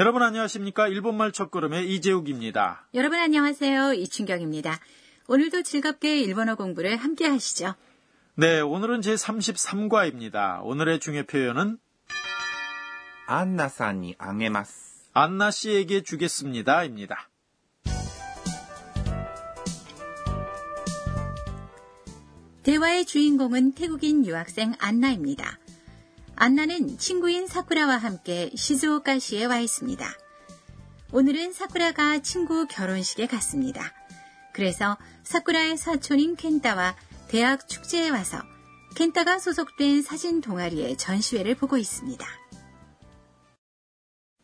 여러분 안녕하십니까? 일본말 첫걸음의 이재욱입니다. 여러분 안녕하세요. 이춘경입니다. 오늘도 즐겁게 일본어 공부를 함께 하시죠. 네, 오늘은 제 33과입니다. 오늘의 중요 표현은 안나산이 앙에마스. 안나 씨에게 주겠습니다입니다. 대화의 주인공은 태국인 유학생 안나입니다. 안나는 친구인 사쿠라와 함께 시즈오카시에 와 있습니다. 오늘은 사쿠라가 친구 결혼식에 갔습니다. 그래서 사쿠라의 사촌인 켄타와 대학 축제에 와서 켄타가 소속된 사진 동아리의 전시회를 보고 있습니다.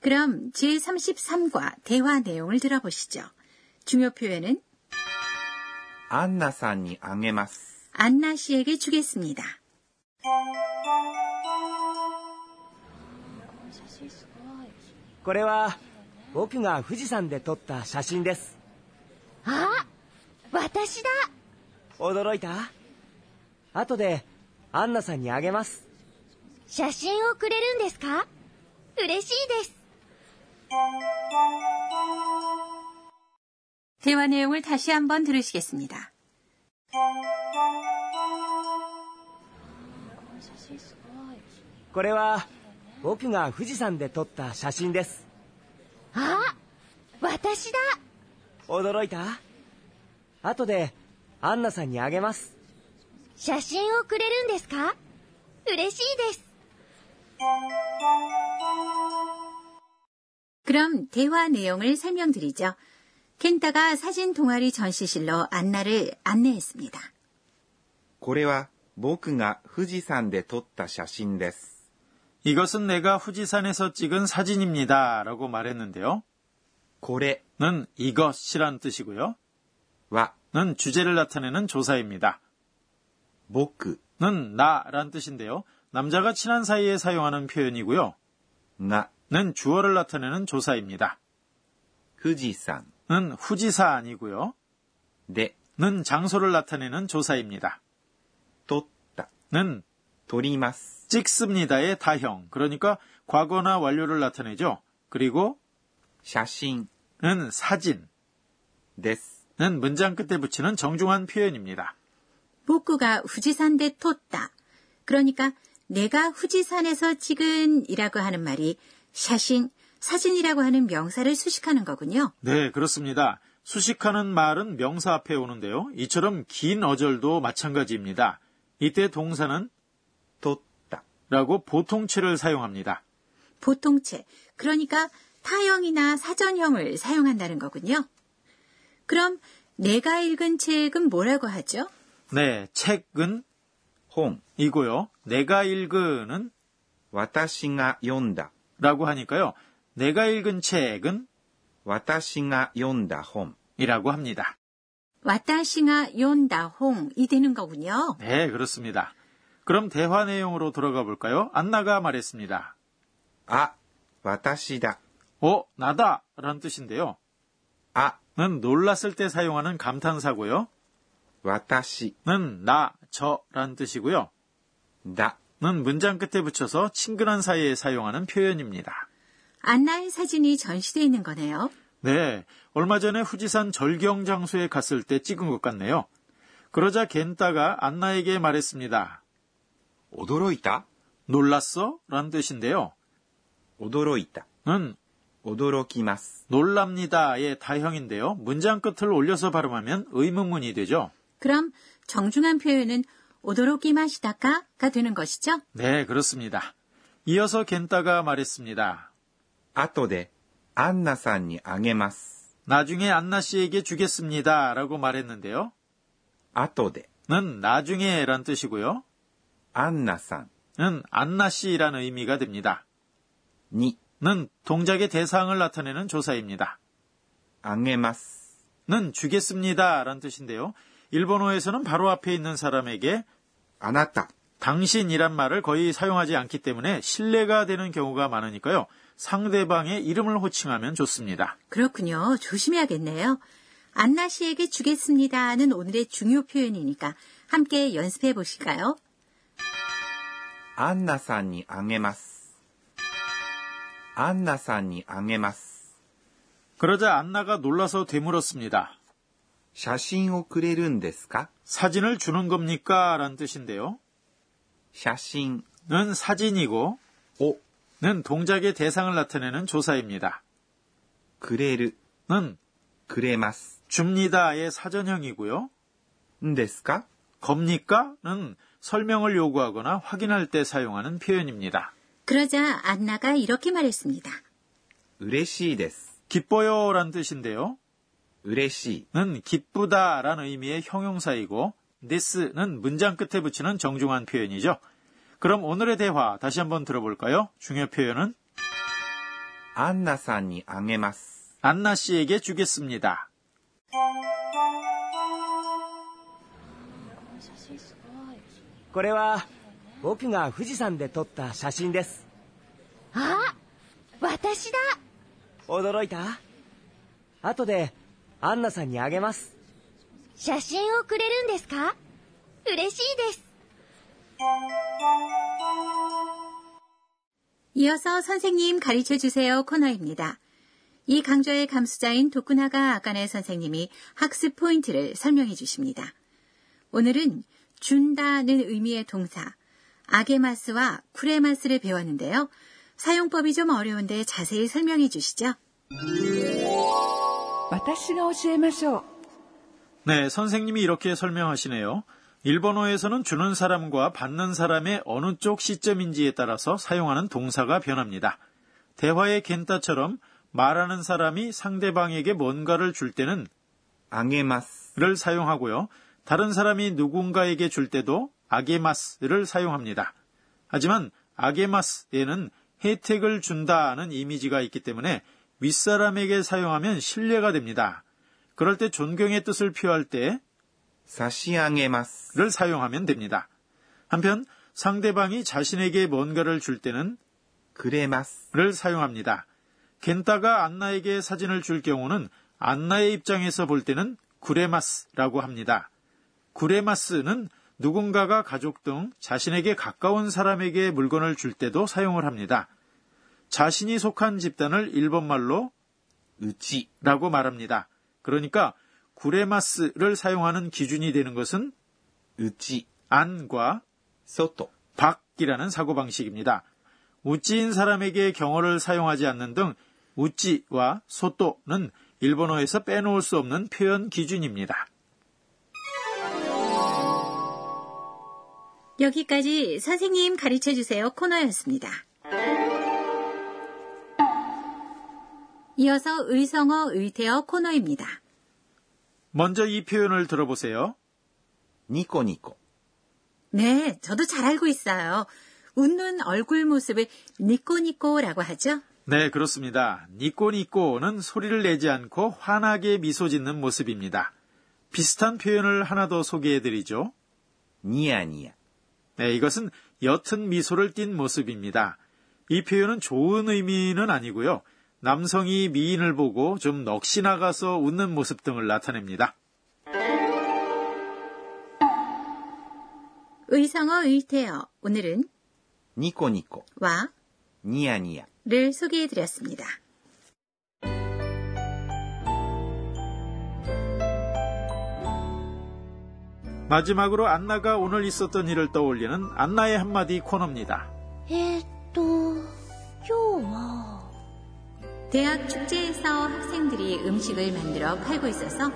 그럼 제33과 대화 내용을 들어보시죠. 중요 표현은 안나 산이 앙에마스. 안나 씨에게 주겠습니다. これは僕が富士山で撮った写真ですあ私だ驚いた後でアンナさんにあげます写真をくれるんですか嬉しいです 대화 내용을 다시 한번 들으시겠습니다. これは 僕が富士山で撮った写真ですあ私だ驚いた後でアンナさんにあげます写真をくれるんですか嬉しいです 그럼 대화 내용을 설명드리죠. 켄타가 사진 동아리 전시실로 안나를 안내했습니다. これは僕が富士山で撮った写真です。 이것은 내가 후지산에서 찍은 사진입니다. 라고 말했는데요. これ는 이것이란 뜻이고요. は는 주제를 나타내는 조사입니다. 僕는 나란 뜻인데요. 남자가 친한 사이에 사용하는 표현이고요. 나는 주어를 나타내는 조사입니다. 후지산은 후지산이고요. 네는 장소를 나타내는 조사입니다. 떴다는 돌리마스 찍습니다의 다형. 그러니까 과거나 완료를 나타내죠. 그리고 샤싱은 사진. 넷은 문장 끝에 붙이는 정중한 표현입니다. 복구가 후지산대 텄다. 그러니까 내가 후지산에서 찍은이라고 하는 말이 샤싱, 사진이라고 하는 명사를 수식하는 거군요. 네, 그렇습니다. 수식하는 말은 명사 앞에 오는데요. 이처럼 긴 어절도 마찬가지입니다. 이때 동사는 라고 보통체를 사용합니다. 보통체, 그러니까 타형이나 사전형을 사용한다는 거군요. 그럼 내가 읽은 책은 뭐라고 하죠? 네, 책은 本、 이고요. 내가 읽은은 私が読んだ、 라고 하니까요. 내가 읽은 책은 私が読んだ本。 이라고 합니다. 와타시가 연다홍이 되는 거군요. 네, 그렇습니다. 그럼 대화 내용으로 돌아가 볼까요? 안나가 말했습니다. 아, 와타시다. 어, 나다 라는 뜻인데요. 아, 는 놀랐을 때 사용하는 감탄사고요. 와타시는 나, 저라는 뜻이고요. 나는 문장 끝에 붙여서 친근한 사이에 사용하는 표현입니다. 안나의 사진이 전시되어 있는 거네요. 네, 얼마 전에 후지산 절경 장소에 갔을 때 찍은 것 같네요. 그러자 겐따가 안나에게 말했습니다. 驚いた 놀랐어? 라는 뜻인데요. 驚いた。 는 驚きます。 놀랍니다의 다형인데요. 문장 끝을 올려서 발음하면 의문문이 되죠. 그럼 정중한 표현은 오도로기 마시다까가 되는 것이죠? 네, 그렇습니다. 이어서 겐타가 말했습니다. 後で、アンナさんにあげます。 나중에 안나 씨에게 주겠습니다. 라고 말했는데요. 後で、 는 나중에 란 뜻이고요. 안나산은 안나 씨라는 의미가 됩니다. 니는 동작의 대상을 나타내는 조사입니다. 앙에마스는 주겠습니다라는 뜻인데요. 일본어에서는 바로 앞에 있는 사람에게 안았다 당신이란 말을 거의 사용하지 않기 때문에 신뢰가 되는 경우가 많으니까요. 상대방의 이름을 호칭하면 좋습니다. 그렇군요. 조심해야겠네요. 안나 씨에게 주겠습니다는 오늘의 중요 표현이니까 함께 연습해 보실까요? アンナさんにあげます。 アンナさんにあげます。 그러자 안나가 놀라서 되물었습니다. 写真をくれるんですか 사진을 주는 겁니까? 라는 뜻인데요. 写真 는 사진이고 を 는 동작의 대상을 나타내는 조사입니다. くれる、 는 くれます。 줍니다의 사전형이고요. んですか 겁니까? 는 설명을 요구하거나 확인할 때 사용하는 표현입니다. 그러자 안나가 이렇게 말했습니다. 嬉しいです。 기뻐요 라는 뜻인데요. 嬉しい。 는 기쁘다 라는 의미의 형용사이고 this는 문장 끝에 붙이는 정중한 표현이죠. 그럼 오늘의 대화 다시 한번 들어볼까요? 중요 표현은 アンナさんにあげます。 안나 씨에게 주겠습니다. これは僕が富士山で撮った写真ですあ私だ驚いた後でアンナさんにあげます写真をくれるんですか嬉しいです 이어서 선생님 가르쳐 주세요 코너입니다. 이 강좌의 감수자인 도쿠나가 아까네 선생님이 학습 포인트를 설명해 주십니다. 오늘은 준다는 의미의 동사 아게마스와 쿠레마스를 배웠는데요. 사용법이 좀 어려운데 자세히 설명해 주시죠. 네, 선생님이 이렇게 설명하시네요. 일본어에서는 주는 사람과 받는 사람의 어느 쪽 시점인지에 따라서 사용하는 동사가 변합니다. 대화의 겐타처럼 말하는 사람이 상대방에게 뭔가를 줄 때는 아게마스를 사용하고요. 다른 사람이 누군가에게 줄 때도 아게마스를 사용합니다. 하지만 아게마스에는 혜택을 준다는 이미지가 있기 때문에 윗사람에게 사용하면 신뢰가 됩니다. 그럴 때 존경의 뜻을 표할 때 사시앙에마스를 사용하면 됩니다. 한편 상대방이 자신에게 뭔가를 줄 때는 그레마스를 사용합니다. 겐타가 안나에게 사진을 줄 경우는 안나의 입장에서 볼 때는 구레마스라고 합니다. 구레마스는 누군가가 가족 등 자신에게 가까운 사람에게 물건을 줄 때도 사용을 합니다. 자신이 속한 집단을 일본말로 으지라고 말합니다. 그러니까 구레마스를 사용하는 기준이 되는 것은 으지 안과 소토 밖이라는 사고방식입니다. 우찌인 사람에게 경어를 사용하지 않는 등 우찌와 소또는 일본어에서 빼놓을 수 없는 표현 기준입니다. 여기까지 선생님 가르쳐 주세요 코너였습니다. 이어서 의성어 의태어 코너입니다. 먼저 이 표현을 들어보세요. 니코니코. 네, 저도 잘 알고 있어요. 웃는 얼굴 모습을 니코니코라고 하죠? 네, 그렇습니다. 니꼬니꼬는 소리를 내지 않고 환하게 미소 짓는 모습입니다. 비슷한 표현을 하나 더 소개해드리죠. 니아니아. 네, 이것은 옅은 미소를 띤 모습입니다. 이 표현은 좋은 의미는 아니고요. 남성이 미인을 보고 좀 넋이 나가서 웃는 모습 등을 나타냅니다. 의성어 의태어 오늘은 니코니코와 니아니아를 소개해드렸습니다. 마지막으로 안나가 오늘 있었던 일을 떠올리는 안나의 한마디 코너입니다. 에또 요와 뭐. 대학 축제에서 학생들이 음식을 만들어 팔고 있어서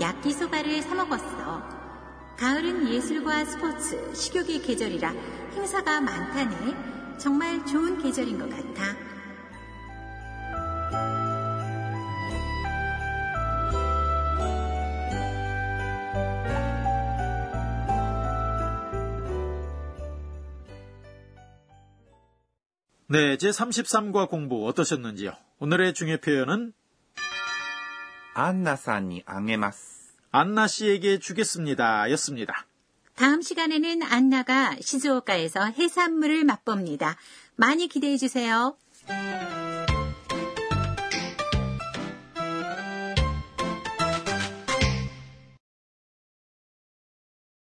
야끼소바를 사 먹었어. 가을은 예술과 스포츠, 식욕의 계절이라 행사가 많다네. 정말 좋은 계절인 것 같아. 네, 제33과 공부 어떠셨는지요? 오늘의 중요 표현은 안나산이 앙에마스. 안나 씨에게 주겠습니다. 였습니다. 다음 시간에는 안나가 시즈오카에서 해산물을 맛봅니다. 많이 기대해 주세요.